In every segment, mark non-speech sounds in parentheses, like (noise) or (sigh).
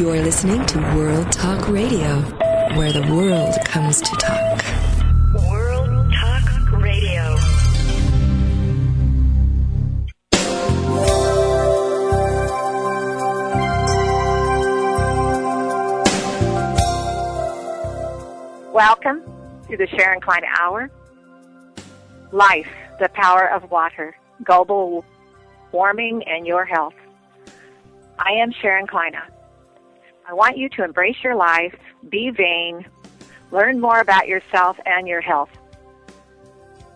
You're listening to World Talk Radio, where the world comes to talk. World Talk Radio. Welcome to the Sharon Kleyne Hour. Life, the power of water, global warming, and your health. I am Sharon Kleyne. I want you to embrace your life, be vain, learn more about yourself and your health.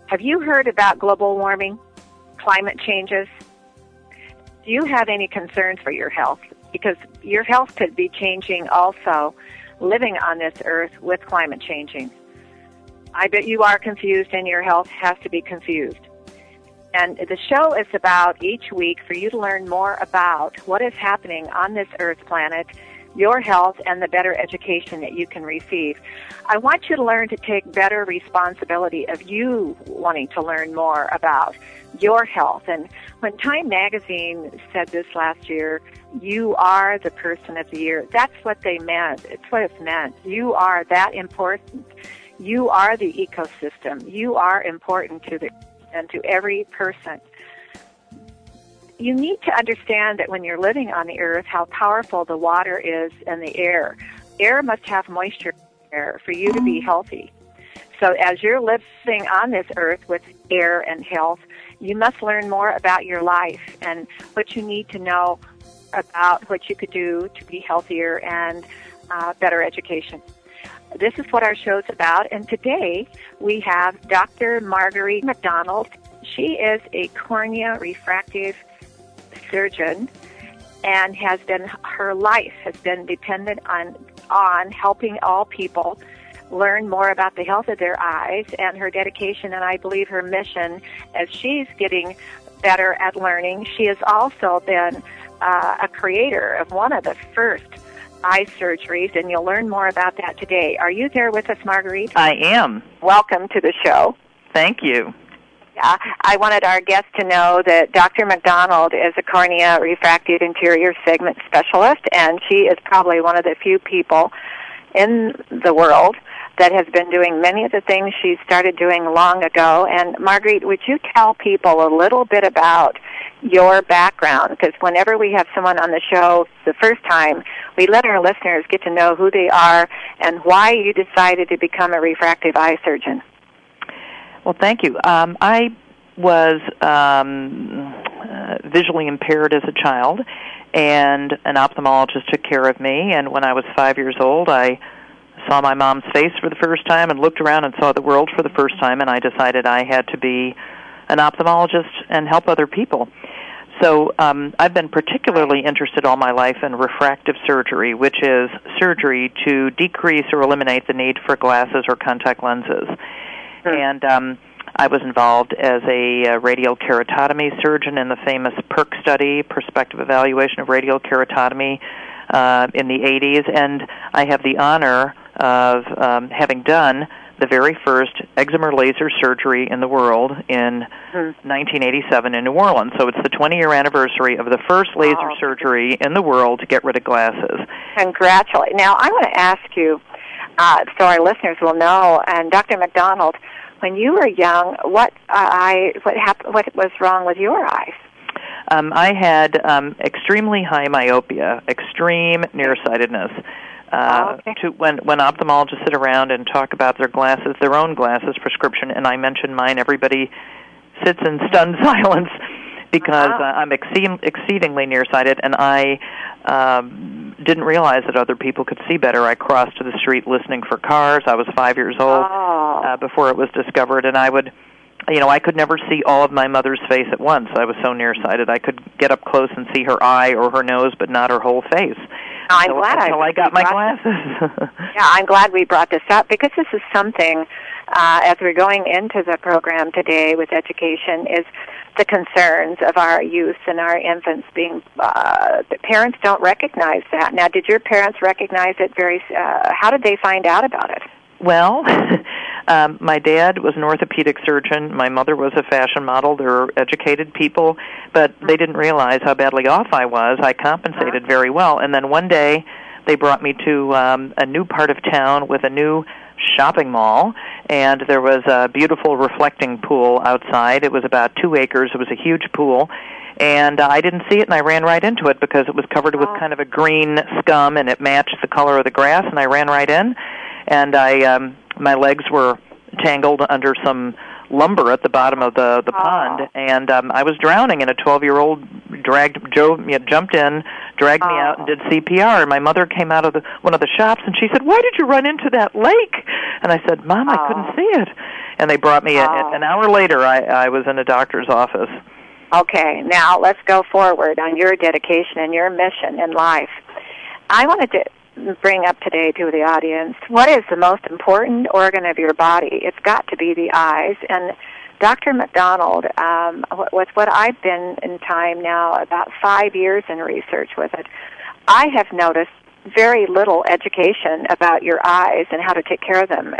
Have you heard about global warming, climate changes? Do you have any concerns for your health? Because your health could be changing also living on this earth with climate changing. I bet you are confused and your health has to be confused. And the show is about each week for you to learn more about what is happening on this earth planet, your health, and the better education that you can receive. I want you to learn to take better responsibility of you wanting to learn more about your health. And when Time Magazine said this last year, you are the person of the year, that's what they meant. It's what it's meant. You are that important. You are the ecosystem. You are important to the and to every person. You need to understand that when you're living on the earth, how powerful the water is and the air. Air must have moisture air for you to be healthy. So as you're living on this earth with air and health, you must learn more about your life and what you need to know about what you could do to be healthier and uh, better education. This is what our show's about, and today we have Dr. Marguerite McDonald. She is a cornea refractive surgeon and has been her life has been dependent on on helping all people learn more about the health of their eyes and her dedication and I believe her mission as she's getting better at learning. She has also been uh, a creator of one of the first eye surgeries, and you'll learn more about that today. Are you there with us, Marguerite? I am. Welcome to the show. Thank you. Yeah, I wanted our guests to know that Dr. McDonald is a cornea refractive interior segment specialist, and she is probably one of the few people in the world that has been doing many of the things she started doing long ago. And Marguerite, would you tell people a little bit about your background? Because whenever we have someone on the show the first time, we let our listeners get to know who they are and why you decided to become a refractive eye surgeon. Well, thank you. Um, I was um, uh, visually impaired as a child, and an ophthalmologist took care of me. And when I was five years old, I saw my mom's face for the first time and looked around and saw the world for the first time, and I decided I had to be an ophthalmologist and help other people. So um, I've been particularly interested all my life in refractive surgery, which is surgery to decrease or eliminate the need for glasses or contact lenses. Hmm. (laughs) And um, I was involved as a uh, radial keratotomy surgeon in the famous PERK study, Prospective Evaluation of Radial Keratotomy, uh, in the 80s, and I have the honor of um, having done the very first excimer laser surgery in the world in Hmm. 1987 in New Orleans. So it's the 20 year anniversary of the first laser Wow. surgery in the world to get rid of glasses. Congratulate. Now, I want to ask you, uh, so our listeners will know, and Dr. McDonald, when you were young, what uh, eye, what happened, what was wrong with your eyes? Um, I had um, extremely high myopia, extreme nearsightedness. Uh, Oh, okay. to when when ophthalmologists sit around and talk about their glasses, their own glasses prescription, and I mention mine, everybody sits in stunned (laughs) silence because Wow. I'm exceed, exceedingly nearsighted, and I um, didn't realize that other people could see better. I crossed to the street listening for cars. I was five years old Oh. uh, before it was discovered, and I would, you know, I could never see all of my mother's face at once. I was so nearsighted. I could get up close and see her eye or her nose, but not her whole face. I'm until, glad I- until I got my glasses. (laughs) Yeah, I'm glad we brought this up because this is something, uh, as we're going into the program today with education, is the concerns of our youth and our infants being, uh, the parents don't recognize that. Now, did your parents recognize it very, uh, how did they find out about it? Well, (laughs) um, my dad was an orthopedic surgeon. My mother was a fashion model. They're educated people, but they didn't realize how badly off I was. I compensated very well. And then one day, They brought me to um, a new part of town with a new shopping mall, and there was a beautiful reflecting pool outside. It was about two acres. It was a huge pool, and uh, I didn't see it, and I ran right into it because it was covered with kind of a green scum, and it matched the color of the grass. And I ran right in, and I um, my legs were tangled under some lumber at the bottom of the the Oh. pond, and um, I was drowning. And a 12 year old dragged Joe you know, jumped in, dragged me Oh. out, and ah. did CPR. And my mother came out of the, one of the shops, and she said, "Why did you run into that lake?" And I said, "Mom, I Oh. couldn't ah. see it." And they brought me. Oh. An hour later, I, I was in a doctor's office. Okay, now let's go forward on your dedication and your mission in life. I wanted to bring up today to the audience what is the most important organ of your body? It's got to be the eyes. And Dr. McDonald, um, with what I've been in time now, about five years in research with it, I have noticed very little education about your eyes and how to take care of them.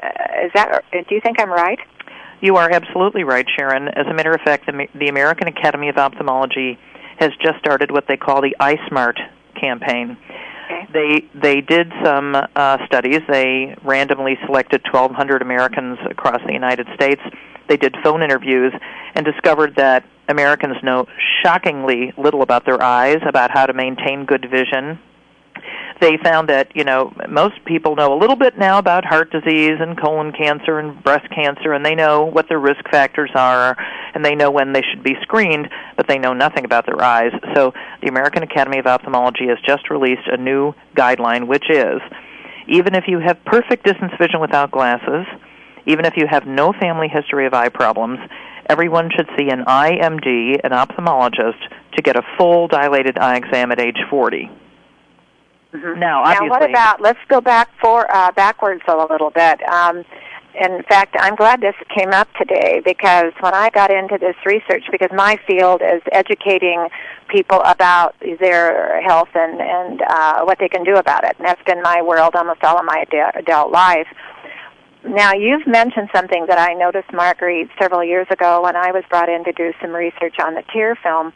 Is that? Do you think I'm right? You are absolutely right, Sharon. As a matter of fact, the, American Academy of Ophthalmology has just started what they call the EyeSmart campaign. Okay. They they did some uh, studies. They randomly selected 1,200 Americans across the United States. They did phone interviews and discovered that Americans know shockingly little about their eyes, about how to maintain good vision, they found that you know most people know a little bit now about heart disease and colon cancer and breast cancer and they know what their risk factors are and they know when they should be screened but they know nothing about their eyes. So the American Academy of Ophthalmology has just released a new guideline which is even if you have perfect distance vision without glasses even if you have no family history of eye problems everyone should see an Eye MD an ophthalmologist to get a full dilated eye exam at age 40 Mhm. now, Now, what about? Let's go back for uh, backwards a little bit. Um, in fact, I'm glad this came up today because when I got into this research, because my field is educating people about their health and and uh, what they can do about it, and that's been my world almost all of my ad- adult life. Now, you've mentioned something that I noticed, Marguerite, several years ago when I was brought in to do some research on the tear film,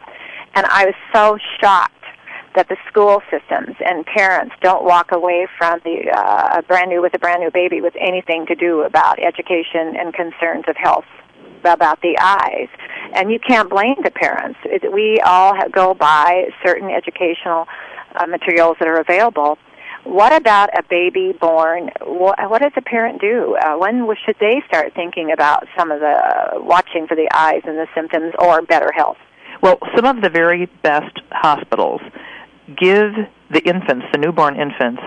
and I was so shocked that the school systems and parents don't walk away from the uh, a brand new with a brand new baby with anything to do about education and concerns of health about the eyes. And you can't blame the parents. It, we all ha- go by certain educational uh, materials that are available. What about a baby born? What, what does a parent do? Uh, when should they start thinking about some of the uh, watching for the eyes and the symptoms or better health? Well, some of the very best hospitals give the infants, the newborn infants,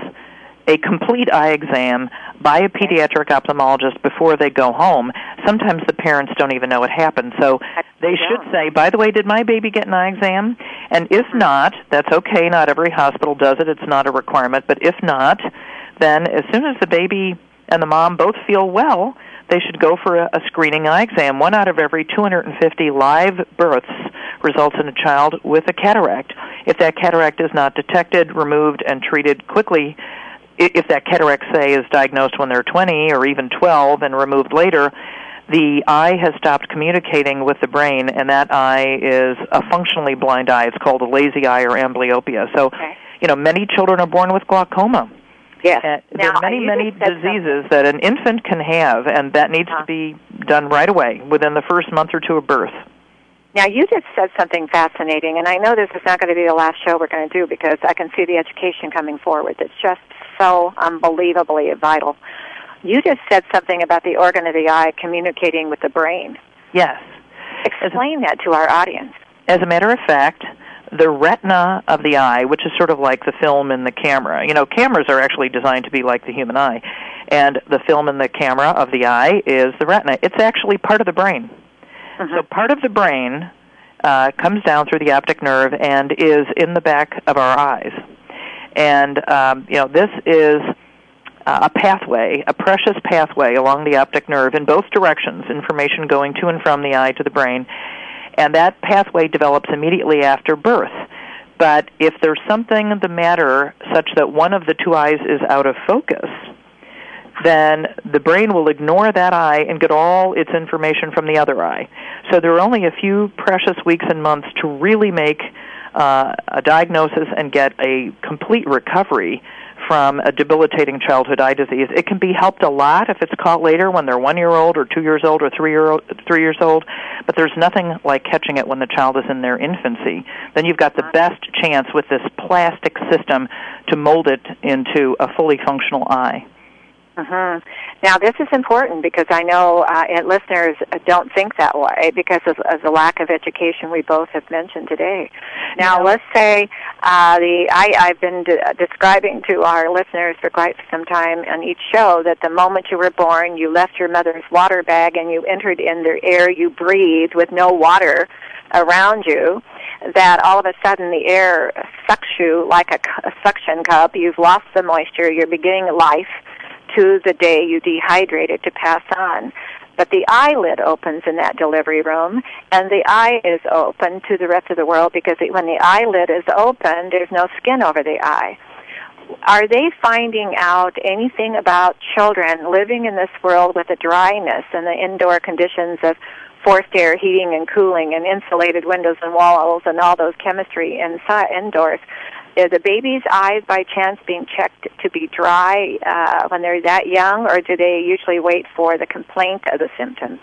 a complete eye exam by a pediatric ophthalmologist before they go home. Sometimes the parents don't even know it happened. So they should say, by the way, did my baby get an eye exam? And if mm-hmm. not, that's okay. Not every hospital does it. It's not a requirement. But if not, then as soon as the baby and the mom both feel well, they should go for a, a screening eye exam. One out of every 250 live births results in a child with a cataract. If that cataract is not detected, removed, and treated quickly, if that cataract, say, is diagnosed when they're 20 or even 12 and removed later, the eye has stopped communicating with the brain, and that eye is a functionally blind eye. It's called a lazy eye or amblyopia. So, Okay. you know, many children are born with glaucoma. Yes. Uh, there Now, are many, many said something- diseases that an infant can have, and that needs Uh-huh. to be done right away, within the first month or two of birth. Now, you just said something fascinating, and I know this is not going to be the last show we're going to do because I can see the education coming forward. It's just so unbelievably vital. You just said something about the organ of the eye communicating with the brain. Yes. Explain that to our audience. As a matter of fact, the retina of the eye, which is sort of like the film in the camera, you know, cameras are actually designed to be like the human eye, and the film in the camera of the eye is the retina. It's actually part of the brain. So part of the brain uh, comes down through the optic nerve and is in the back of our eyes. And um, you know, this is uh, a pathway, a precious pathway along the optic nerve in both directions, information going to and from the eye to the brain. And that pathway develops immediately after birth. But if there's something in the matter such that one of the two eyes is out of focus, then the brain will ignore that eye and get all its information from the other eye. So there are only a few precious weeks and months to really make uh, a diagnosis and get a complete recovery from a debilitating childhood eye disease. It can be helped a lot if it's caught later when they're one year old or two years old or three year old, three years old. But there's nothing like catching it when the child is in their infancy. Then you've got the best chance with this plastic system to mold it into a fully functional eye. Hmm Now, this is important because I know uh, listeners don't think that way because of, of the lack of education we both have mentioned today. Now, Yeah. let's say uh, the I, I've been de- describing to our listeners for quite some time on each show that the moment you were born, you left your mother's water bag and you entered in the air you breathed with no water around you. That all of a sudden the air sucks you like a, a suction cup. You've lost the moisture. You're beginning life to the day you dehydrate it to pass on. But the eyelid opens in that delivery room, and the eye is open to the rest of the world because when the eyelid is open, there's no skin over the eye. Are they finding out anything about children living in this world with the dryness and the indoor conditions of forced air heating and cooling and insulated windows and walls and all those chemistry inside indoors? Are the baby's eyes by chance being checked to be dry uh, when they're that young, or do they usually wait for the complaint of the symptoms?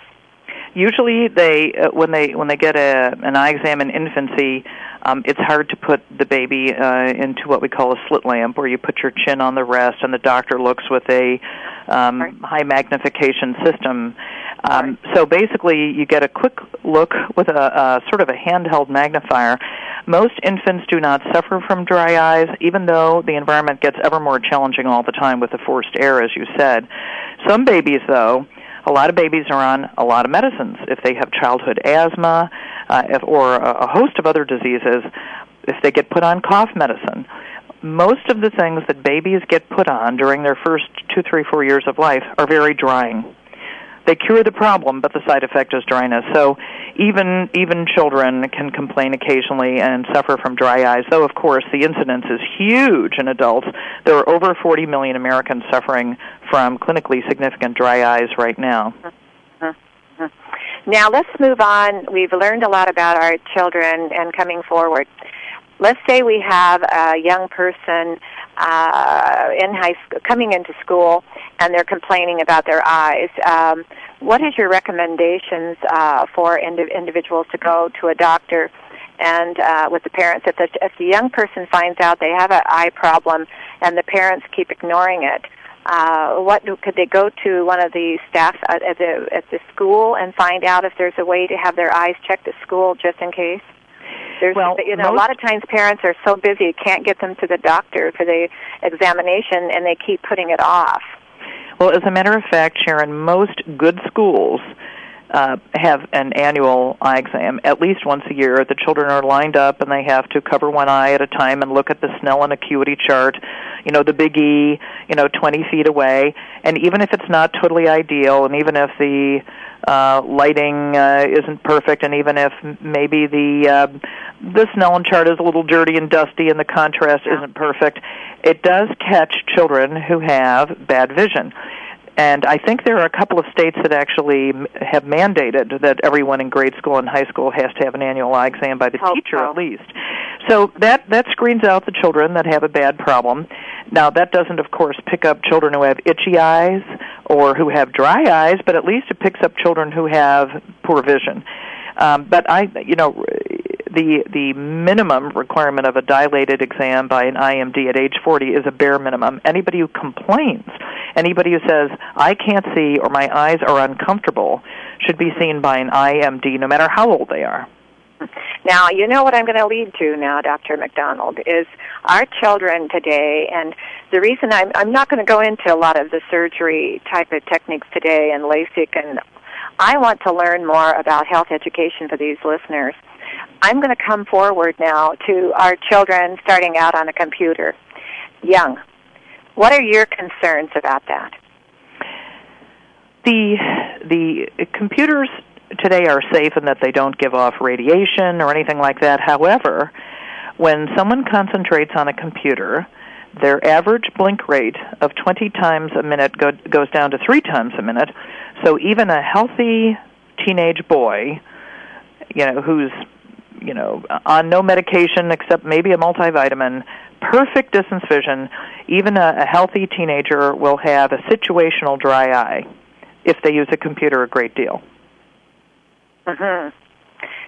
Usually, they uh, when they when they get a an eye exam in infancy, um, it's hard to put the baby uh, into what we call a slit lamp, where you put your chin on the rest, and the doctor looks with a um, high magnification system. Um, So basically, you get a quick look with a, a sort of a handheld magnifier. Most infants do not suffer from dry eyes, even though the environment gets ever more challenging all the time with the forced air, as you said. Some babies, though, a lot of babies are on a lot of medicines. If they have childhood asthma uh, if, or a, a host of other diseases, if they get put on cough medicine, most of the things that babies get put on during their first two, three, four years of life are very drying. They cure the problem, but the side effect is dryness. So even even children can complain occasionally and suffer from dry eyes. Though of course the incidence is huge in adults. There are over 40 million Americans suffering from clinically significant dry eyes right now. Now let's move on. We've learned a lot about our children and coming forward. Let's say we have a young person uh, in high school, coming into school, and they're complaining about their eyes. Um, what is your recommendations uh, for indi- individuals to go to a doctor and uh, with the parents? If the, if the young person finds out they have an eye problem and the parents keep ignoring it, uh, what do, could they go to one of the staff at, at the at the school and find out if there's a way to have their eyes checked at school just in case? There's, Well, you know, a lot of times parents are so busy you can't get them to the doctor for the examination, and they keep putting it off. Well, as a matter of fact, Sharon, most good schools uh, have an annual eye exam at least once a year. The children are lined up and they have to cover one eye at a time and look at the Snellen acuity chart, you know, the big E, you know, 20 feet away. And even if it's not totally ideal, and even if the uh, lighting uh, isn't perfect, and even if maybe the uh, the Snellen chart is a little dirty and dusty, and the contrast isn't perfect, it does catch children who have bad vision. And I think there are a couple of states that actually have mandated that everyone in grade school and high school has to have an annual eye exam by the Hope teacher so. at least. So that that screens out the children that have a bad problem. Now that doesn't of course pick up children who have itchy eyes or who have dry eyes, but at least it picks up children who have poor vision. Um, but I, you know, the the minimum requirement of a dilated exam by an Eye MD at age 40 is a bare minimum. Anybody who complains, anybody who says I can't see or my eyes are uncomfortable, should be seen by an Eye MD, no matter how old they are. Now, you know what I'm going to lead to now, Dr. McDonald, is our children today, and the reason I'm, I'm not going to go into a lot of the surgery type of techniques today and LASIK, and I want to learn more about health education for these listeners. I'm going to come forward now to our children starting out on a computer, young. What are your concerns about that? the the computers today are safe in that they don't give off radiation or anything like that. However, when someone concentrates on a computer, their average blink rate of 20 times a minute go, goes down to 3 times a minute. So even a healthy teenage boy, you know, who's you know on no medication except maybe a multivitamin perfect distance vision, even a, a healthy teenager will have a situational dry eye if they use a computer a great deal. hmm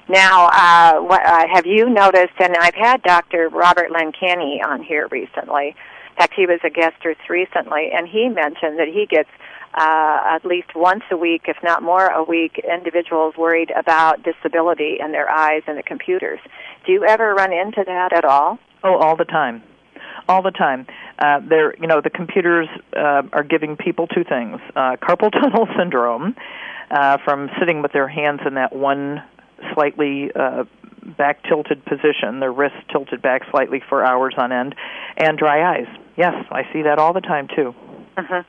Now, uh, what, uh, have you noticed? And I've had Dr. Robert Latkany on here recently. In fact, he was a guest recently, and he mentioned that he gets uh, at least once a week, if not more a week, individuals worried about disability in their eyes and the computers. Do you ever run into that at all? Oh, all the time, all the time. Uh, they're, you know, the computers uh, are giving people two things: uh, carpal (laughs) tunnel syndrome uh, from sitting with their hands in that one slightly uh, back tilted position, their wrists tilted back slightly for hours on end, and dry eyes. Yes, I see that all the time too. hmm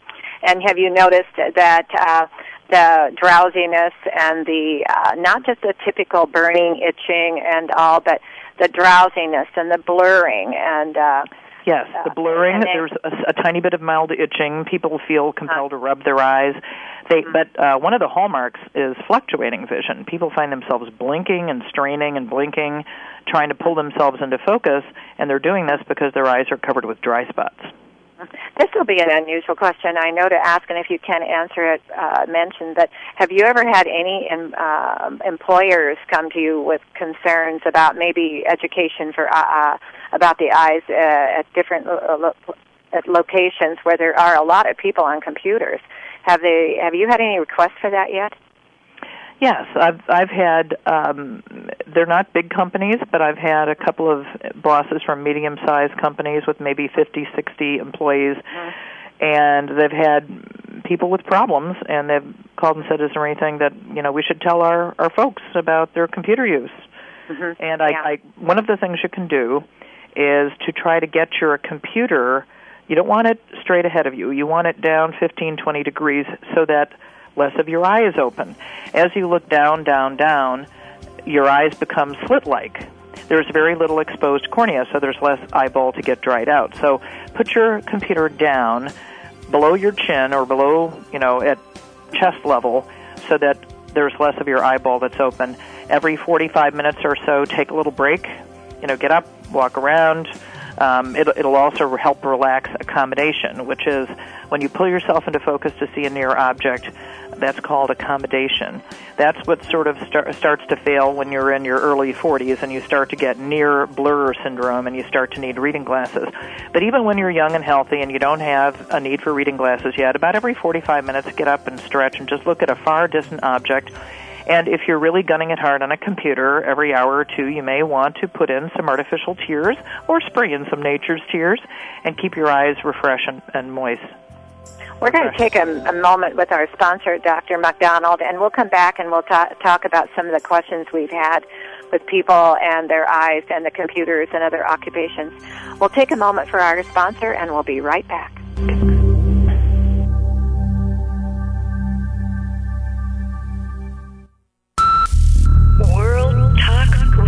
And have you noticed that uh, the drowsiness and the uh, not just the typical burning, itching, and all, but the drowsiness and the blurring and uh, Yes, the blurring. and there's a, a tiny bit of mild itching. People feel compelled to rub their eyes. They, Mm-hmm. but uh, one of the hallmarks is fluctuating vision. People find themselves blinking and straining and blinking, trying to pull themselves into focus, and they're doing this because their eyes are covered with dry spots. This will be an unusual question. I know to ask, and if you can answer it, uh, mention that have you ever had any em uh, employers come to you with concerns about maybe education for uh, uh, about the eyes uh, at different lo- lo- at locations where there are a lot of people on computers? Have they? Have you had any requests for that yet? Yes, I've I've had um they're not big companies, but I've had a couple of bosses from medium-sized companies with maybe 50, 60 employees and they've had people with problems and they've called and said is there anything that, you know, we should tell our our folks about their computer use. Mm-hmm. And I, Yeah. I one of the things you can do is to try to get your computer you don't want it straight ahead of you. You want it down 15, 20 degrees so that less of your eye is open. As you look down, down, down, your eyes become slit-like. There's very little exposed cornea, so there's less eyeball to get dried out. So put your computer down below your chin or below, you know, at chest level so that there's less of your eyeball that's open. Every 45 minutes or so, take a little break. You know, get up, walk around. Um, it'll, it'll also help relax accommodation, which is when you pull yourself into focus to see a near object. That's called accommodation. That's what sort of start, starts to fail when you're in your early 40s and you start to get near blur syndrome and you start to need reading glasses. But even when you're young and healthy and you don't have a need for reading glasses yet, about every 45 minutes, get up and stretch and just look at a far distant object. And if you're really gunning it hard on a computer, every hour or two, you may want to put in some artificial tears or spray in some nature's tears and keep your eyes refreshed and, and moist. We're going to take a, a moment with our sponsor, Dr. McDonald, and we'll come back and we'll ta- talk about some of the questions we've had with people and their eyes and the computers and other occupations. We'll take a moment for our sponsor and we'll be right back.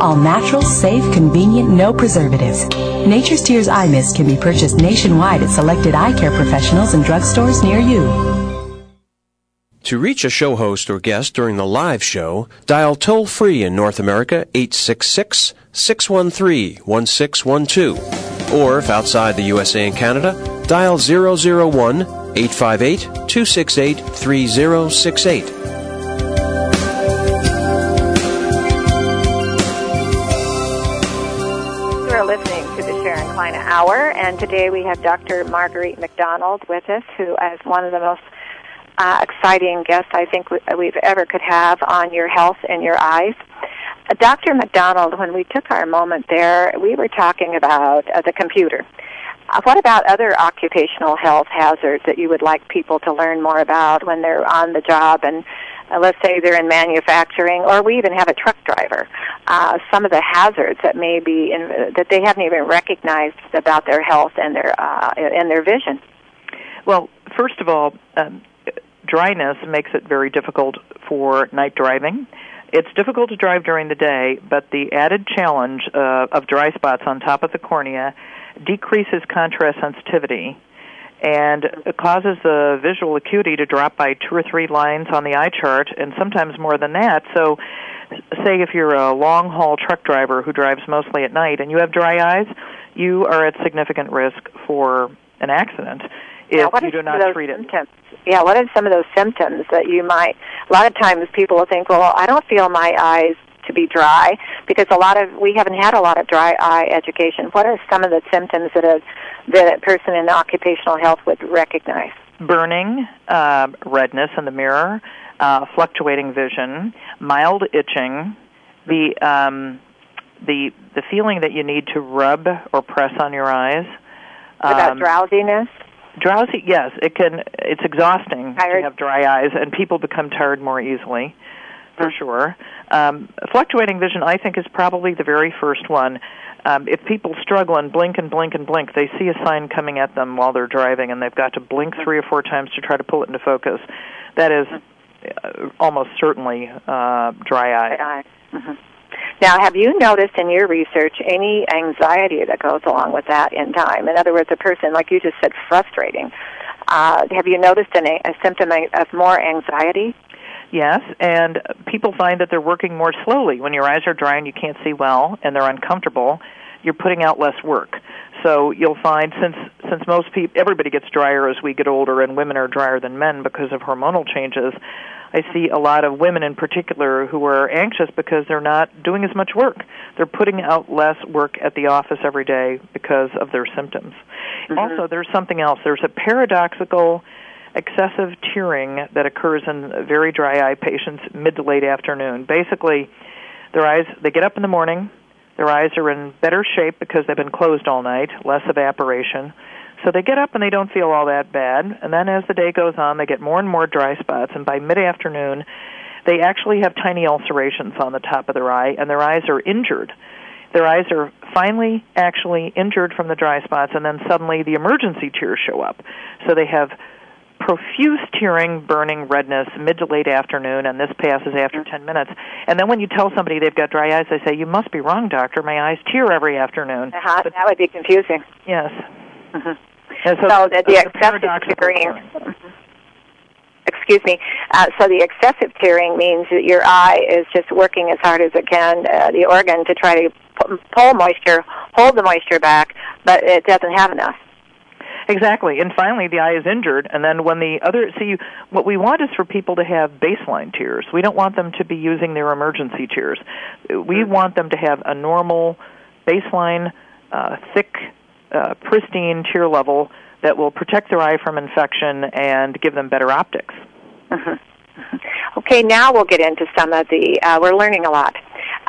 All natural, safe, convenient, no preservatives. Nature's Tears Eye Mist can be purchased nationwide at selected eye care professionals and drugstores near you. To reach a show host or guest during the live show, dial toll free in North America 866 613 1612. Or if outside the USA and Canada, dial 001 858 268 3068. Hour, and today we have Dr. Marguerite McDonald with us, who is one of the most uh, exciting guests I think we- we've ever could have on your health and your eyes. Uh, Dr. McDonald, when we took our moment there, we were talking about uh, the computer. Uh, what about other occupational health hazards that you would like people to learn more about when they're on the job and uh, let's say they're in manufacturing, or we even have a truck driver. Uh, some of the hazards that may be in, that they haven't even recognized about their health and their uh, and their vision. Well, first of all, um, dryness makes it very difficult for night driving. It's difficult to drive during the day, but the added challenge uh, of dry spots on top of the cornea decreases contrast sensitivity and it causes the visual acuity to drop by two or three lines on the eye chart and sometimes more than that. So say if you're a long haul truck driver who drives mostly at night and you have dry eyes, you are at significant risk for an accident if Now, you do not treat it. Yeah, what are some of those symptoms that you might? A lot of times people will think, well, I don't feel my eyes to be dry because a lot of we haven't had a lot of dry eye education. What are some of the symptoms that a that a person in occupational health would recognize? burning, uh, redness in the mirror, uh, fluctuating vision, mild itching, the um, the the feeling that you need to rub or press on your eyes. What about Um, drowsiness? Drowsy, yes, it can. It's exhausting Tired. to have dry eyes, and people become tired more easily, for sure. Um, fluctuating vision, I think, is probably the very first one. Um, if people struggle and blink and blink and blink, they see a sign coming at them while they're driving, and they've got to blink three or four times to try to pull it into focus. That is uh, almost certainly uh, dry eye. Eye. Mhm. Now, have you noticed in your research any anxiety that goes along with that in time? In other words, a person, like you just said, frustrating. Uh, have you noticed an, a symptom of more anxiety? Yes, and people find that they're working more slowly. When your eyes are dry and you can't see well and they're uncomfortable, you're putting out less work. So you'll find since since most people everybody gets drier as we get older and women are drier than men because of hormonal changes. I see a lot of women in particular who are anxious because they're not doing as much work. They're putting out less work at the office every day because of their symptoms. Mm-hmm. Also, there's something else. There's a paradoxical excessive tearing that occurs in very dry eye patients mid to late afternoon. Basically, their eyes they get up in the morning, their eyes are in better shape because they've been closed all night, less evaporation. So they get up and they don't feel all that bad, and then as the day goes on, they get more and more dry spots and by mid-afternoon, they actually have tiny ulcerations on the top of their eye and their eyes are injured. Their eyes are finally actually injured from the dry spots and then suddenly the emergency tears show up. So they have profuse tearing, burning, redness mid to late afternoon, and this passes after 10 minutes. And then when you tell somebody they've got dry eyes, they say, You must be wrong, doctor. My eyes tear every afternoon. Uh-huh. But- that would be confusing. yes. Mhm. And So the, the excessive tearing. tearing. Excuse me. Uh, so the excessive tearing means that your eye is just working as hard as it can, uh, the organ, to try to pu- pull moisture, hold the moisture back, but it doesn't have enough. Exactly. And finally, the eye is injured. And then when the other, see, what we want is for people to have baseline tears. We don't want them to be using their emergency tears. We want them to have a normal, baseline, uh, thick, uh, pristine tear level that will protect their eye from infection and give them better optics. Okay, now we'll get into some of the. Uh, we're learning a lot.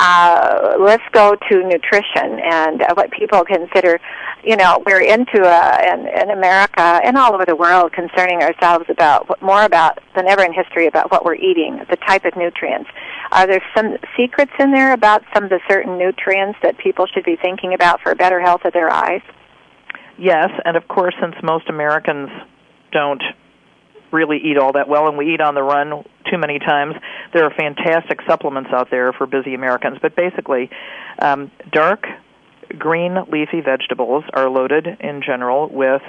Uh, let's go to nutrition and uh, what people consider. You know, we're into uh, in, in America and all over the world concerning ourselves about more about than ever in history about what we're eating, the type of nutrients. Are there some secrets in there about some of the certain nutrients that people should be thinking about for better health of their eyes? Yes, and of course, since most Americans don't really eat all that well and we eat on the run too many times, there are fantastic supplements out there for busy Americans. But basically, um, dark green leafy vegetables are loaded in general with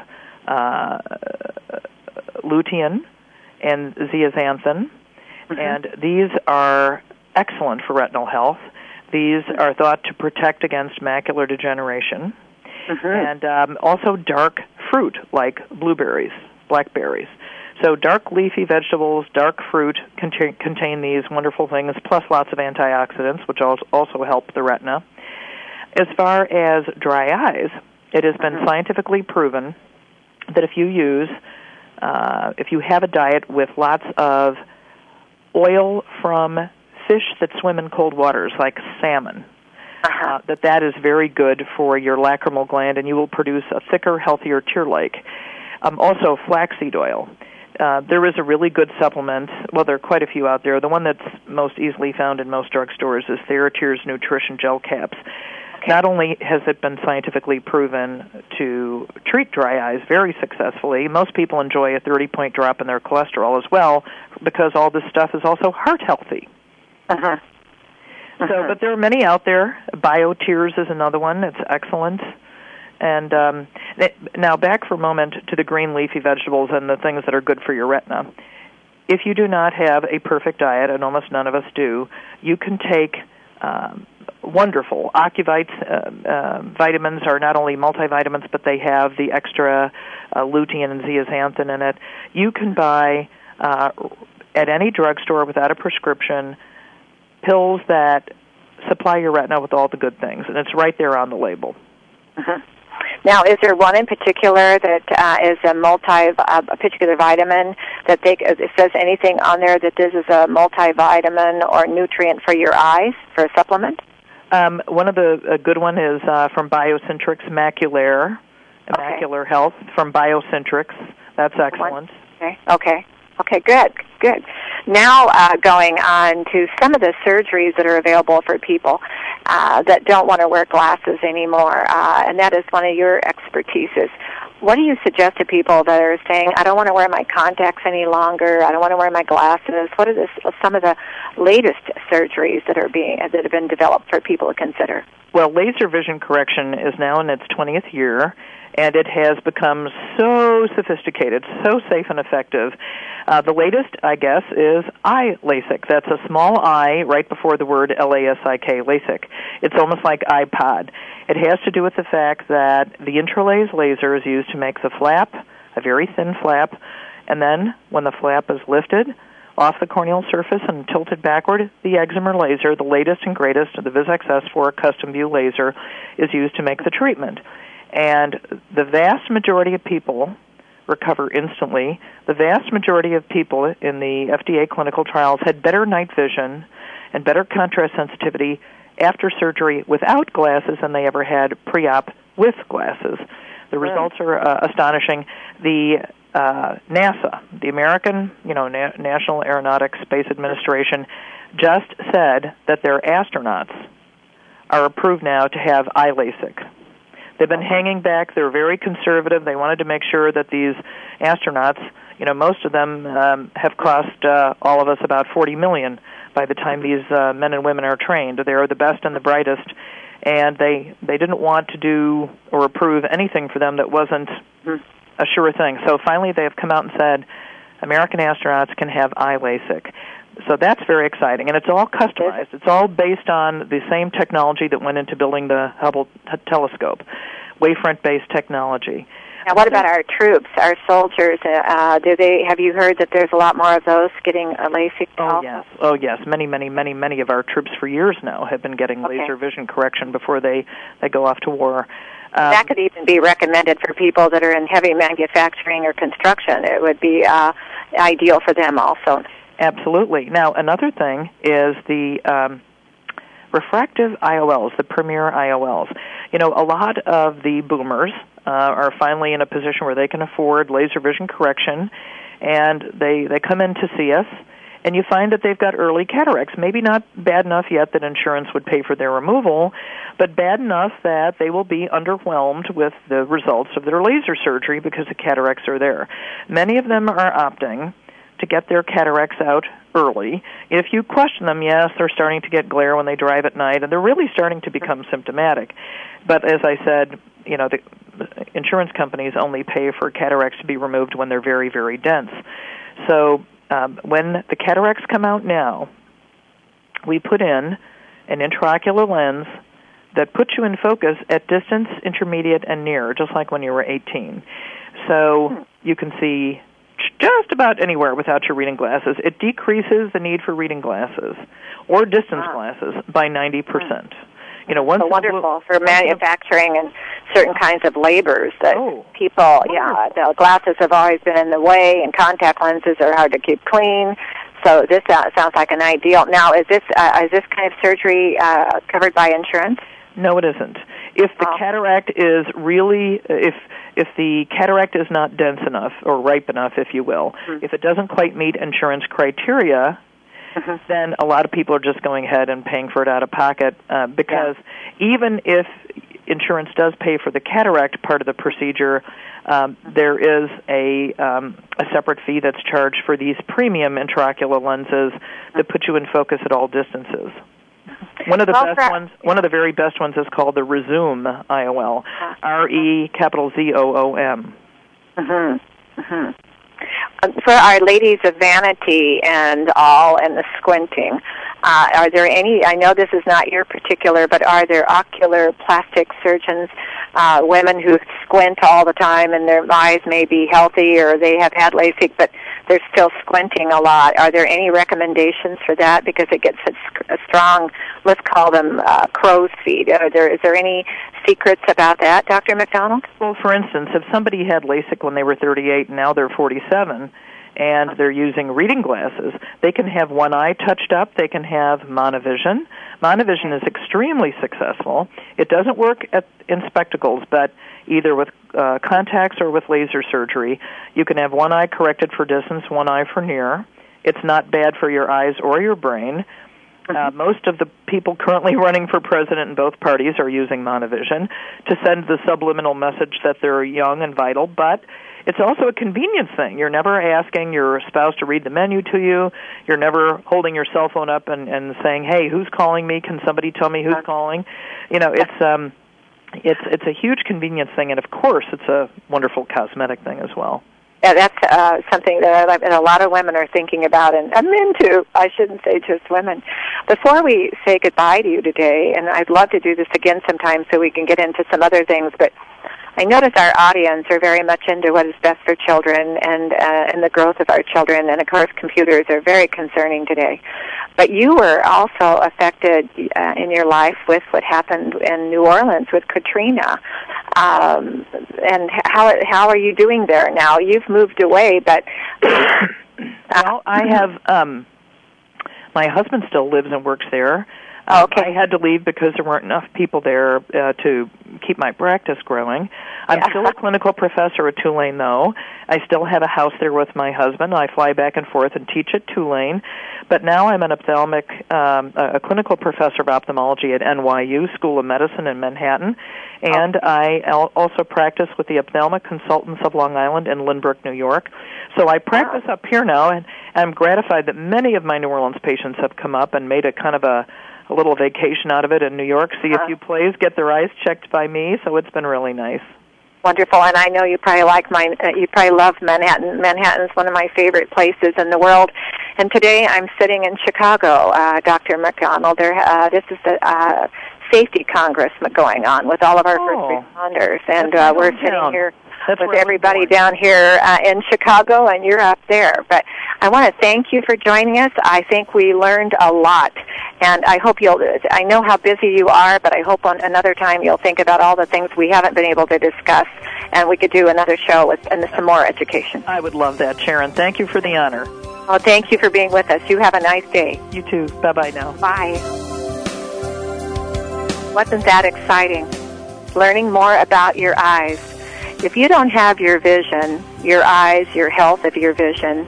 uh, lutein and zeaxanthin, and these are excellent for retinal health. These are thought to protect against macular degeneration and um, also dark fruit like blueberries, blackberries. So dark leafy vegetables, dark fruit contain, contain these wonderful things, plus lots of antioxidants, which also help the retina. As far as dry eyes, it has been scientifically proven that if you use, uh, if you have a diet with lots of oil from fish that swim in cold waters, like salmon, uh, that that is very good for your lacrimal gland, and you will produce a thicker, healthier tear lake. Um, also, flaxseed oil. Uh, there is a really good supplement. Well, there are quite a few out there. The one that's most easily found in most drugstores is TheraTears Nutrition Gel Caps. Okay. Not only has it been scientifically proven to treat dry eyes very successfully, most people enjoy a 30 point drop in their cholesterol as well because all this stuff is also heart healthy. Uh-huh. So, Uh-huh. but there are many out there. BioTears is another one. It's excellent. And um, now back for a moment to the green leafy vegetables and the things that are good for your retina. If you do not have a perfect diet, and almost none of us do, you can take um, wonderful Ocuvites uh, uh, vitamins are not only multivitamins, but they have the extra uh, lutein and zeaxanthin in it. You can buy uh, at any drugstore without a prescription pills that supply your retina with all the good things, and it's right there on the label. Uh-huh. Now, is there one in particular that uh, is a multi, uh, a particular vitamin that they, it says anything on there that this is a multivitamin or nutrient for your eyes for a supplement? Um, one of the a good one is uh, from Biocentrics Maculaire, Okay. Macular Health from Biocentrics. That's excellent. Okay. Okay. Okay. Good. Good. Now, uh, going on to some of the surgeries that are available for people uh, that don't want to wear glasses anymore, uh, and that is one of your expertises. What do you suggest to people that are saying, "I don't want to wear my contacts any longer. I don't want to wear my glasses"? What are some of the latest surgeries that are being that have been developed for people to consider? Well, laser vision correction is now in its 20th year, and it has become so sophisticated, so safe and effective. Uh, the latest, I guess, is iLASIK. That's a small I right before the word L A S I K, LASIK. It's almost like iPod. It has to do with the fact that the IntraLase laser is used to make the flap, a very thin flap, and then when the flap is lifted, off the corneal surface and tilted backward, the excimer laser, the latest and greatest, of the VISX S4 CustomVue laser, is used to make the treatment. And the vast majority of people recover instantly. The vast majority of people in the FDA clinical trials had better night vision and better contrast sensitivity after surgery without glasses than they ever had pre-op with glasses. The results are uh, astonishing. The uh, NASA, the American, you know, Na- National Aeronautics Space Administration, just said that their astronauts are approved now to have iLASIK. They've been hanging back. They're very conservative. They wanted to make sure that these astronauts, you know, most of them um, have cost uh, all of us about 40 million by the time these uh, men and women are trained. They are the best and the brightest, and they they didn't want to do or approve anything for them that wasn't a sure thing. So finally, they have come out and said American astronauts can have iLASIK. So that's very exciting, and it's all customized. It's all based on the same technology that went into building the Hubble t- telescope, wavefront-based technology. Now, what about our troops, our soldiers? Uh, do they? Have you heard that there's a lot more of those getting a LASIK? Oh also? yes, oh yes. Many, many, many, many of our troops for years now have been getting Okay. laser vision correction before they they go off to war. Um, that could even be recommended for people that are in heavy manufacturing or construction. It would be uh, ideal for them also. Absolutely. Now, another thing is the um, refractive IOLs, the premier IOLs. You know, a lot of the boomers uh, are finally in a position where they can afford laser vision correction, and they they come in to see us. And you find that they've got early cataracts. Maybe not bad enough yet that insurance would pay for their removal, but bad enough that they will be underwhelmed with the results of their laser surgery because the cataracts are there. Many of them are opting to get their cataracts out early. If you question them, yes, they're starting to get glare when they drive at night, and they're really starting to become symptomatic. But as I said, you know, the insurance companies only pay for cataracts to be removed when they're very, very dense. So um, when the cataracts come out now, we put in an intraocular lens that puts you in focus at distance, intermediate, and near, just like when you were 18. So you can see just about anywhere without your reading glasses. It decreases the need for reading glasses or distance Wow. glasses by 90%. You know, once So wonderful for manufacturing and certain kinds of labors that Oh, people, yeah, the glasses have always been in the way, and contact lenses are hard to keep clean. So this uh, sounds like an ideal. Now, is this uh, is this kind of surgery uh, covered by insurance? No, it isn't. If the Oh. cataract is really, if if the cataract is not dense enough or ripe enough, if you will, Hmm. if it doesn't quite meet insurance criteria, mm-hmm. (laughs) then a lot of people are just going ahead and paying for it out of pocket uh, because yeah. even if insurance does pay for the cataract part of the procedure, um, there is a um, a separate fee that's charged for these premium intraocular lenses that put you in focus at all distances. One of the well, best ones, one of the very best ones, is called the ReZoom IOL, uh-huh. R E capital Z O O M. Mm-hmm. Mm-hmm. For our ladies of vanity and all and the squinting, uh, are there any? I know this is not your particular, but are there ocular plastic surgeons, uh, women who squint all the time and their eyes may be healthy or they have had LASIK, but they're still squinting a lot? Are there any recommendations for that because it gets a, strong, let's call them uh, crow's feet? Are there is there any secrets about that, Dr. McDonald? Well, for instance, if somebody had LASIK when they were 38 and now they're 47 and they're using reading glasses, they can have one eye touched up, they can have monovision. Monovision is extremely successful. It doesn't work at, in spectacles, but either with uh, contacts or with laser surgery, you can have one eye corrected for distance, one eye for near. It's not bad for your eyes or your brain. Uh, mm-hmm. most of the people currently (laughs) running for president in both parties are using monovision to send the subliminal message that they're young and vital, but it's also a convenience thing. You're never asking your spouse to read the menu to you. You're never holding your cell phone up and, and saying, "Hey, who's calling me? Can somebody tell me who's calling?" You know, it's um, it's it's a huge convenience thing, and of course, it's a wonderful cosmetic thing as well. Yeah, that's uh, something that I, and a lot of women are thinking about, and, and men too. I shouldn't say just women. Before we say goodbye to you today, and I'd love to do this again sometime so we can get into some other things, but I notice our audience are very much into what is best for children and uh, and the growth of our children, and of course, computers are very concerning today. But you were also affected uh, in your life with what happened in New Orleans with Katrina. Um, and how how are you doing there now? You've moved away, but (coughs) well, I have. Um, my husband still lives and works there. Oh, okay. I had to leave because there weren't enough people there uh, to keep my practice growing. I'm yeah. still a clinical professor at Tulane, though. I still have a house there with my husband. I fly back and forth and teach at Tulane. But now I'm an ophthalmic, um, a clinical professor of ophthalmology at NYU School of Medicine in Manhattan. And oh. I also practice with the Ophthalmic Consultants of Long Island in Lynbrook, New York. So I practice up here now, and I'm gratified that many of my New Orleans patients have come up and made a kind of a a little vacation out of it in New York, see uh-huh. a few plays, get their eyes checked by me. So it's been really nice. Wonderful, and I know you probably like mine. Uh, you probably love Manhattan. Manhattan's one of my favorite places in the world. And today I'm sitting in Chicago, uh, Dr. McDonald. There, uh, this is the uh, safety congress going on with all of our oh, first responders, and uh, we're sitting here that's with everybody down here uh, in Chicago, and you're up there. But I want to thank you for joining us. I think we learned a lot, and I hope you'll. I know how busy you are, but I hope on another time you'll think about all the things we haven't been able to discuss, and we could do another show with and some more education. I would love that, Sharon. Thank you for the honor. Well, thank you for being with us. You have a nice day. You too. Bye bye now. Bye. Wasn't that exciting? Learning more about your eyes if you don't have your vision, your eyes, your health of your vision,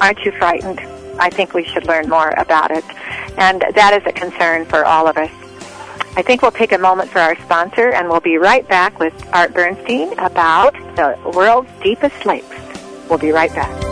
aren't you frightened? I think we should learn more about it. And that is a concern for all of us. I think we'll take a moment for our sponsor and we'll be right back with Art Bernstein about the world's deepest lakes. We'll be right back.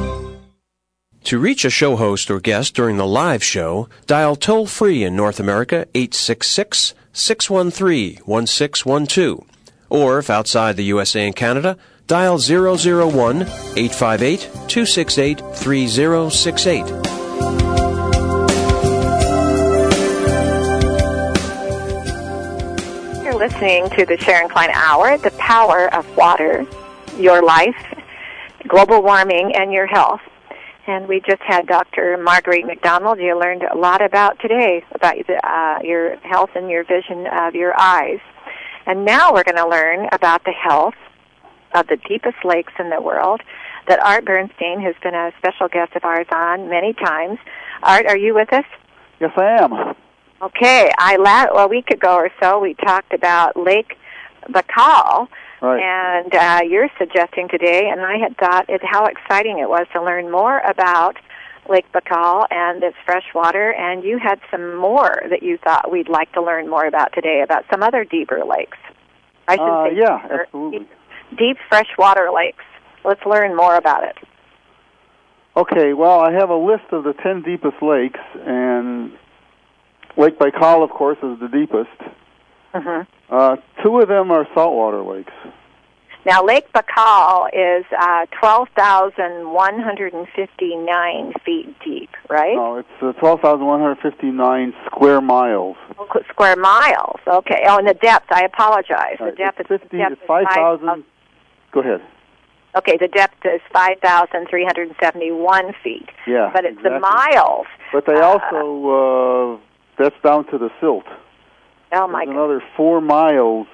To reach a show host or guest during the live show, dial toll free in North America 866 613 1612. Or if outside the USA and Canada, dial 001 858 268 3068. You're listening to the Sharon Kleyne Hour, The Power of Water, Your Life, Global Warming, and Your Health. And we just had Dr. Marguerite McDonald. You learned a lot about today, about uh, your health and your vision of your eyes. And now we're going to learn about the health of the deepest lakes in the world that Art Bernstein, who's been a special guest of ours on many times. Art, are you with us? Yes, I am. Okay, I la- a week ago or so we talked about Lake Baikal, Right. and uh, you're suggesting today, and I had thought it, how exciting it was to learn more about Lake Baikal and its fresh water, and you had some more that you thought we'd like to learn more about today about some other deeper lakes. I should Uh, say yeah, deeper, absolutely. Deep, deep freshwater lakes. Let's learn more about it. Okay, well, I have a list of the 10 deepest lakes, and Lake Baikal, of course, is the deepest. Hmm Uh, two of them are saltwater lakes. Now, Lake Baikal is uh, 12,159 feet deep, right? No, it's uh, 12,159 square miles. Square miles. Okay. Oh, and the depth. I apologize. Right, The depth it's is 50, depth is 5,000. Go ahead. Okay, the depth is 5,371 feet. Yeah, But it's the exactly. miles. But they uh, also, uh, that's down to the silt. Oh my There's another four miles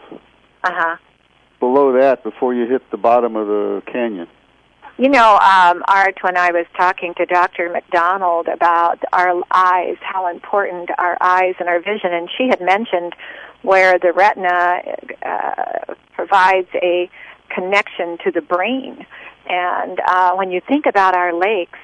Uh huh. below that before you hit the bottom of the canyon. You know, um, Art, when I was talking to Dr. McDonald about our eyes, how important our eyes and our vision, and she had mentioned where the retina uh, provides a connection to the brain. And uh, when you think about our lakes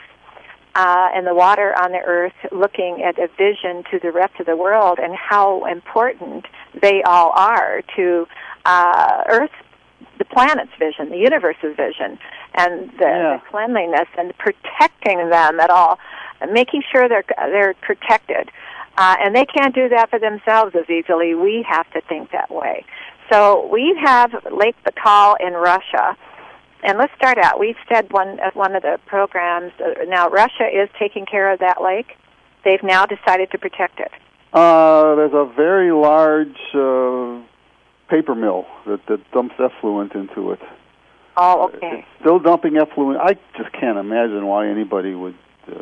uh, and the water on the earth, looking at a vision to the rest of the world and how important they all are to uh, Earth, the planet's vision, the universe's vision, and the, Yeah. the cleanliness and protecting them at all, making sure they're they're protected. Uh, and they can't do that for themselves as easily. We have to think that way. So we have Lake Baikal in Russia. And let's start out. We've said one at one of the programs. Uh, now Russia is taking care of that lake. They've now decided to protect it. Uh, there's a very large uh, paper mill that, that dumps effluent into it. Oh, okay. It's still dumping effluent. I just can't imagine why anybody would. Uh,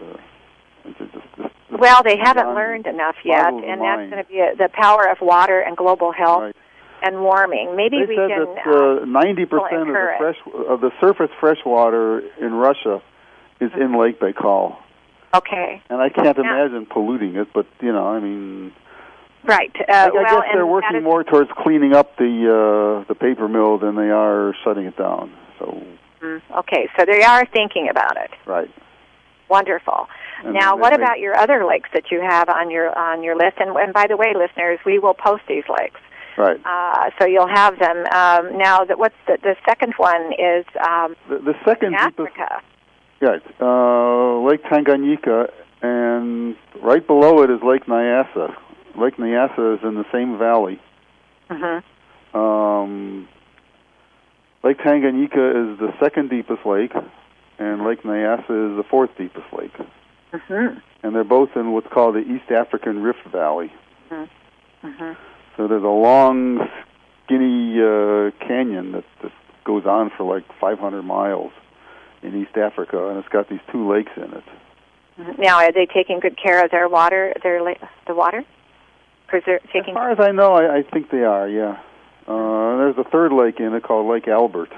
just, just, just Well, they haven't learned enough yet, and that's going to be a, the power of water and global health Right. And warming. Maybe They we said can. that uh, ninety percent of the fresh of the surface freshwater in Russia is in Lake Baikal, okay, and I can't Yeah. imagine polluting it. But you know, I mean, right. Uh, I, I well, guess they're working is- more towards cleaning up the uh, the paper mill than they are shutting it down. So, Mm, okay, so they are thinking about it. right. Wonderful. And now, what about your other lakes that you have on your on your list? And, and by the way, listeners, we will post these lakes, Right. uh, so you'll have them. Um, now, That what's the the second one is um, The, the second in deepest, Africa. yeah, uh, Lake Tanganyika, and right below it is Lake Nyasa. Lake Nyasa is in the same valley. hmm Um, lake Tanganyika is the second deepest lake, and Lake Nyasa is the fourth deepest lake. hmm And they're both in what's called the East African Rift Valley. hmm So there's a long, skinny uh, canyon that, that goes on for like 500 miles in East Africa, and it's got these two lakes in it. Now, are they taking good care of their water? Their la- the water, Preser- As far as I know, I, I think they are. Yeah. Uh, there's a third lake in it called Lake Albert,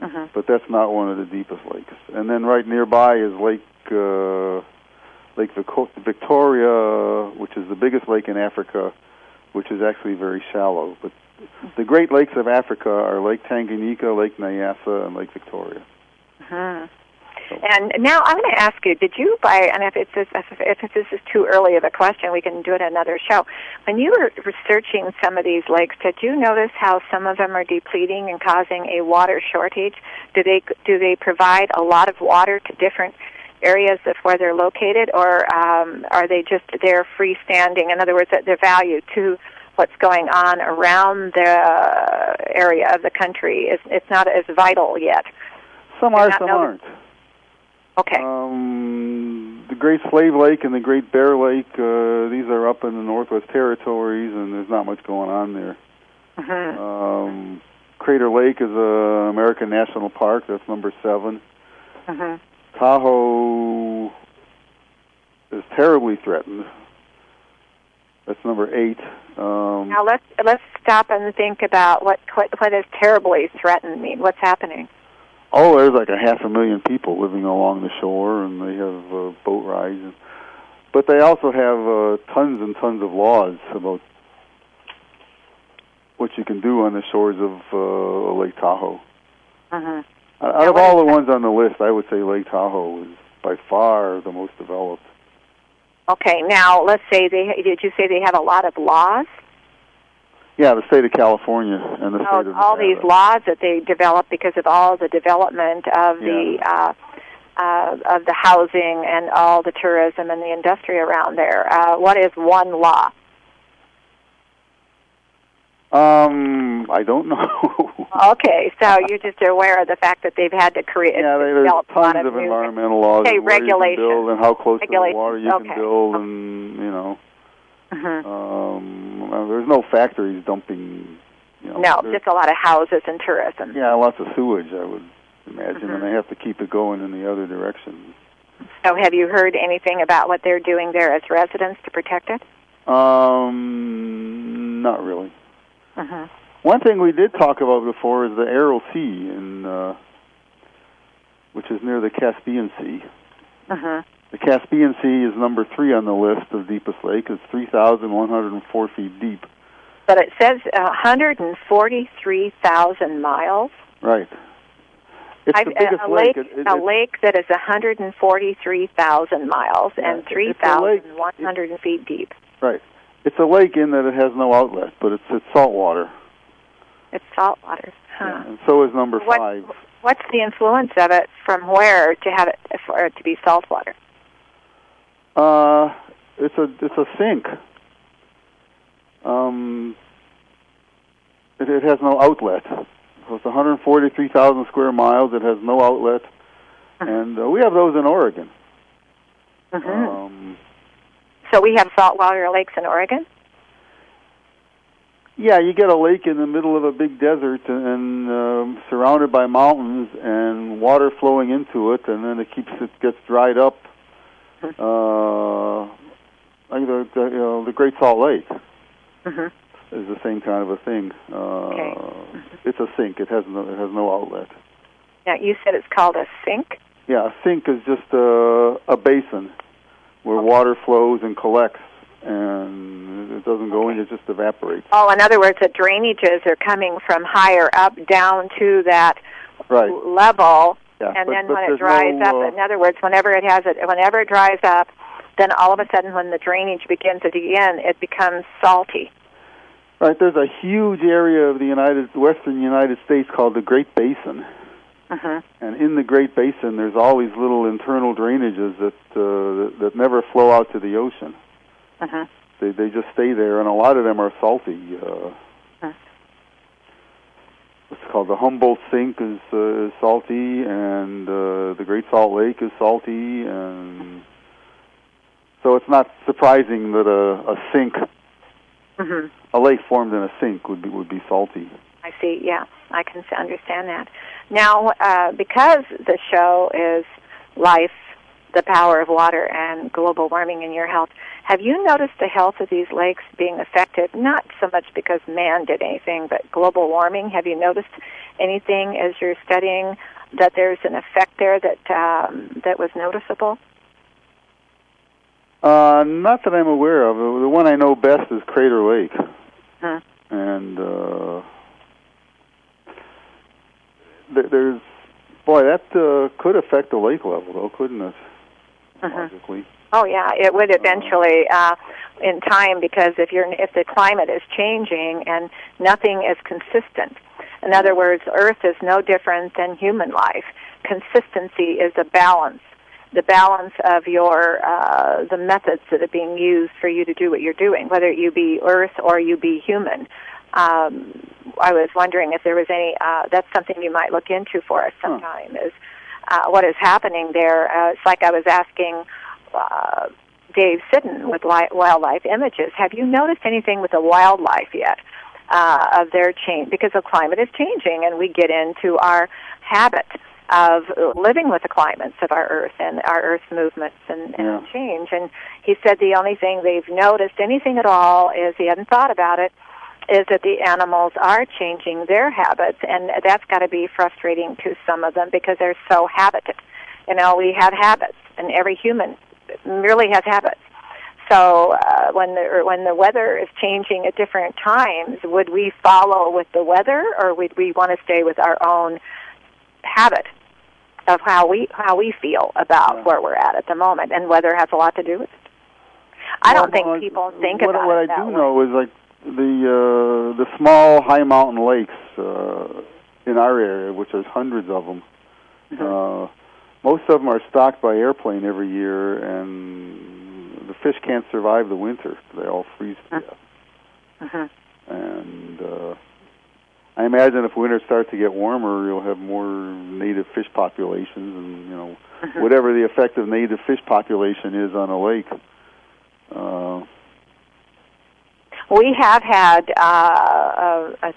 Mhm. but that's not one of the deepest lakes. And then right nearby is Lake uh, Lake Victoria, which is the biggest lake in Africa, which is actually very shallow. But the Great Lakes of Africa are Lake Tanganyika, Lake Nyasa, and Lake Victoria. Mhm. And now I'm going to ask you: Did you buy? And if it's this, if this is too early of a question, we can do it another show. When you were researching some of these lakes, did you notice how some of them are depleting and causing a water shortage? Do they do they provide a lot of water to different areas of where they're located, or um, are they just there freestanding? In other words, that their value to what's going on around the area of the country is it's not as vital yet. Some They're some aren't. Okay. Um, the Great Slave Lake and the Great Bear Lake, uh, these are up in the Northwest Territories, and there's not much going on there. Mhm. Um, Crater Lake is a American National Park. That's number seven. Mhm. Tahoe is terribly threatened. That's number eight. Um, Now let's let's stop and think about what what what does terribly threatened mean? What's happening? oh, there's like a half a million people living along the shore, and they have uh, boat rides. And, but they also have uh, tons and tons of laws about what you can do on the shores of uh, Lake Tahoe. Mhm. Out of all the ones on the list, I would say Lake Tahoe is by far the most developed. Okay. Now let's say they did you say they have a lot of laws? Yeah, the state of California and the state all, of all Nevada. these laws that they developed because of all the development of the uh, uh, of the housing and all the tourism and the industry around there. Uh, what is one law? Um, I don't know. (laughs) Okay, so you're just aware of the fact that they've had to create yeah, they, there's develop a lot tons of of new- environmental laws Okay, and can build and how close to the water you okay. can build, and you know, Mhm. um, there's no factories dumping. You know, No, just a lot of houses and tourism. yeah, lots of sewage. I would imagine, Mhm. and they have to keep it going in the other direction. So, have you heard anything about what they're doing there as residents to protect it? Um, not really. Hmm One thing we did talk about before is the Aral Sea, in, uh, which is near the Caspian Sea. hmm The Caspian Sea is number three on the list of deepest lake. It's 3,104 feet deep. But it says 143,000 miles. Right. It's I've, the biggest a lake, It, it, a lake that is 143,000 miles Yeah, and it's a lake. 3,100 feet deep. right. It's a lake in that it has no outlet, but it's it's salt water. It's salt water. Huh. And so is number What- five. What's the influence of it from where to have it for it to be salt water? Uh, it's a it's a sink. Um, it, it has no outlet. So it's 143,000 square miles. It has no outlet, and uh, we have those in Oregon. hmm Um, so we have saltwater lakes in Oregon. yeah, you get a lake in the middle of a big desert and um, surrounded by mountains and water flowing into it, and then it keeps it gets dried up. Uh, like the, the you know the Great Salt Lake. hmm is the same kind of a thing. Uh, Okay. It's a sink. It has no it has no outlet. Now you said it's called a sink. Yeah, a sink is just a a basin where water flows and collects, and it doesn't go in. It just evaporates. Oh, in other words, the drainages are coming from higher up down to that Right. level, Yeah. and but, then but when it dries no, up, uh, in other words, whenever it has it, whenever it dries up, then all of a sudden, when the drainage begins again, it becomes salty. right. There's a huge area of the United Western United States called the Great Basin, hmm and in the Great Basin, there's all these little internal drainages that uh, that, never flow out to the ocean. hmm They they just stay there, and a lot of them are salty. Uh. It's called the Humboldt Sink is, uh, is salty, and uh, the Great Salt Lake is salty, and so it's not surprising that a, a sink, hmm a lake formed in a sink, would be would be salty. I see. Yeah, I can understand that. Now, uh, because the show is life, the power of water, and global warming in your health, have you noticed the health of these lakes being affected? Not so much because man did anything, but global warming. Have you noticed anything as you're studying that there's an effect there that um, that was noticeable? Uh, not that I'm aware of. The one I know best is Crater Lake, Hmm. and uh, th- there's boy that uh, could affect the lake level, though, couldn't it? Logically. Oh yeah, it would eventually uh, in time because if you're if the climate is changing and nothing is consistent. In other words, Earth is no different than human life. Consistency is a balance, the balance of your uh, the methods that are being used for you to do what you're doing, whether you be Earth or you be human. Um, I was wondering if there was any. Uh, that's something you might look into for us sometime. Is uh, what is happening there? Uh, it's like I was asking uh, Dave Siddon with li- Wildlife Images. Have you noticed anything with the wildlife yet? uh, of their change because the climate is changing, and we get into our habit of living with the climates of our Earth and our Earth's movements and, and Yeah. change. And he said the only thing they've noticed, anything at all, is he hadn't thought about it, is that the animals are changing their habits, and that's got to be frustrating to some of them because they're so habited. You know, we have habits, and every human merely has habits. So uh, when the when the weather is changing at different times, would we follow with the weather, or would we want to stay with our own habit of how we how we feel about Yeah. where we're at at the moment? And weather has a lot to do with it. I don't think Well, people think what, about what it What I do way. know is like the uh, the small high mountain lakes uh, in our area, which there's hundreds of them. Mm-hmm. Uh, most of them are stocked by airplane every year, and the fish can't survive the winter; they all freeze to death. Mhm. And uh, I imagine if winter starts to get warmer, you'll have more native fish populations, and you know Mhm. whatever the effect of native fish population is on a lake. Uh, We have had uh, a, a,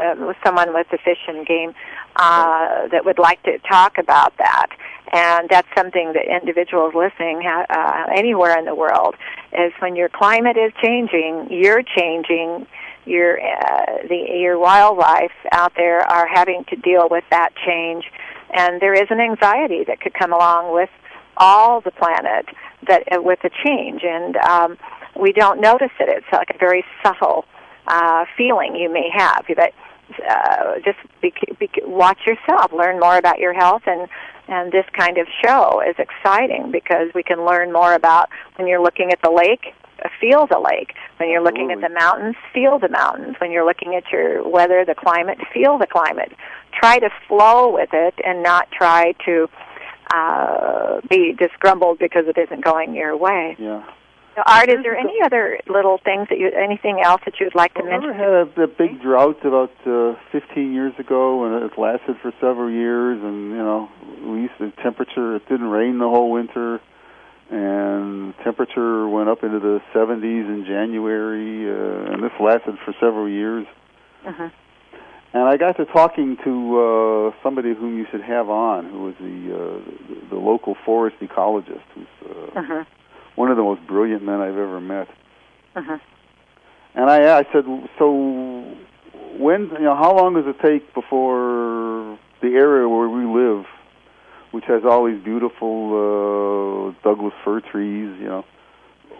uh, someone with the Fish and Game uh, that would like to talk about that, and that's something that individuals listening uh, anywhere in the world is when your climate is changing, you're changing. Your uh, the your wildlife out there are having to deal with that change, and there is an anxiety that could come along with all the planet that uh, with the change and um we don't notice it. It's like a very subtle uh feeling you may have. That uh just be, be, watch yourself. Learn more about your health and and this kind of show is exciting because we can learn more about when you're looking at the lake uh, feel the lake. When you're looking at the mountains feel the mountains. When you're looking at your weather the climate feel the climate. Try to flow with it and not try to uh, be disgrumbled because it isn't going your way. yeah. So, Art, is there any other little things that you, anything else that you'd like to Well, mention? Remember had a, a big drought about uh, 15 years ago, and it lasted for several years. And you know, we used to temperature. It didn't rain the whole winter, and temperature went up into the 70s in January, uh, and this lasted for several years. Mhm. And I got to talking to uh, somebody whom you should have on, who was the uh, the, the local forest ecologist, who's uh, Mhm. One of the most brilliant men I've ever met. Mhm. And I, I said, so when, you know, how long does it take before the area where we live, which has all these beautiful uh, Douglas fir trees, you know,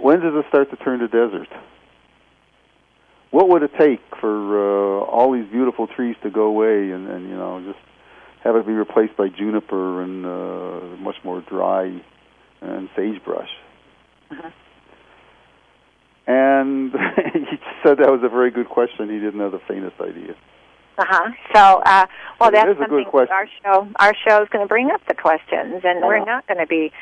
when does it start to turn to desert? What would it take for uh, all these beautiful trees to go away and, and you know just have it be replaced by juniper and uh, much more dry and sagebrush? Mhm. And (laughs) he said that was a very good question. He didn't have the faintest idea. Uh-huh. So, uh, well, it that's is a good something question. our show our show is going to bring up the questions, and we're not going to be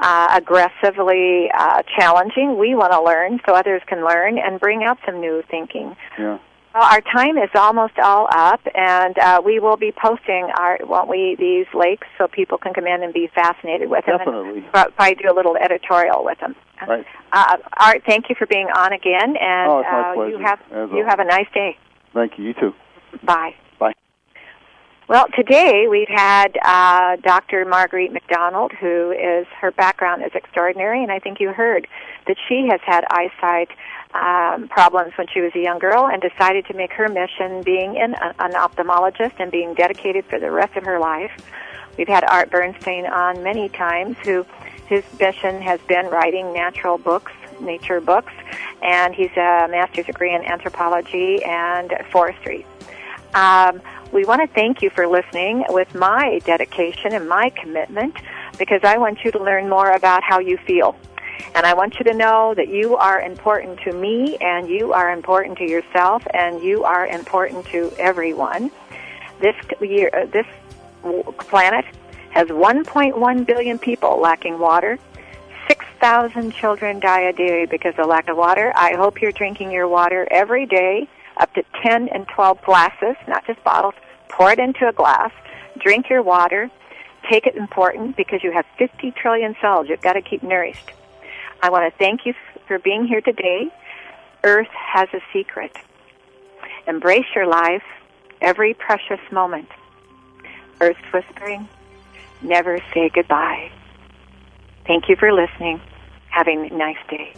uh, aggressively uh, challenging. We want to learn so others can learn and bring out some new thinking. Yeah. Well, our time is almost all up, and uh, we will be posting our won't we these lakes so people can come in and be fascinated with them. Definitely. And probably do a little editorial with them. Right. Uh, Art, thank you for being on again, and Oh, uh, you have as you have a nice day. Thank you. You too. Bye. Bye. Well, today we've had uh, Dr. Marguerite McDonald, who is her background is extraordinary, and I think you heard that she has had eyesight um, problems when she was a young girl and decided to make her mission being in a, an ophthalmologist and being dedicated for the rest of her life. We've had Art Bernstein on many times, who his mission has been writing natural books, nature books, and he's a master's degree in anthropology and forestry. Um, we want to thank you for listening with my dedication and my commitment because I want you to learn more about how you feel. And I want you to know that you are important to me and you are important to yourself and you are important to everyone. This year, uh, this planet has 1.1 billion people lacking water. 6,000 children die a day because of lack of water. I hope you're drinking your water every day, up to 10 and 12 glasses, not just bottles. Pour it into a glass. Drink your water. Take it important because you have 50 trillion cells. You've got to keep nourished. I want to thank you for being here today. Earth has a secret. Embrace your life, every precious moment. Earth whispering, never say goodbye. Thank you for listening. Having a nice day.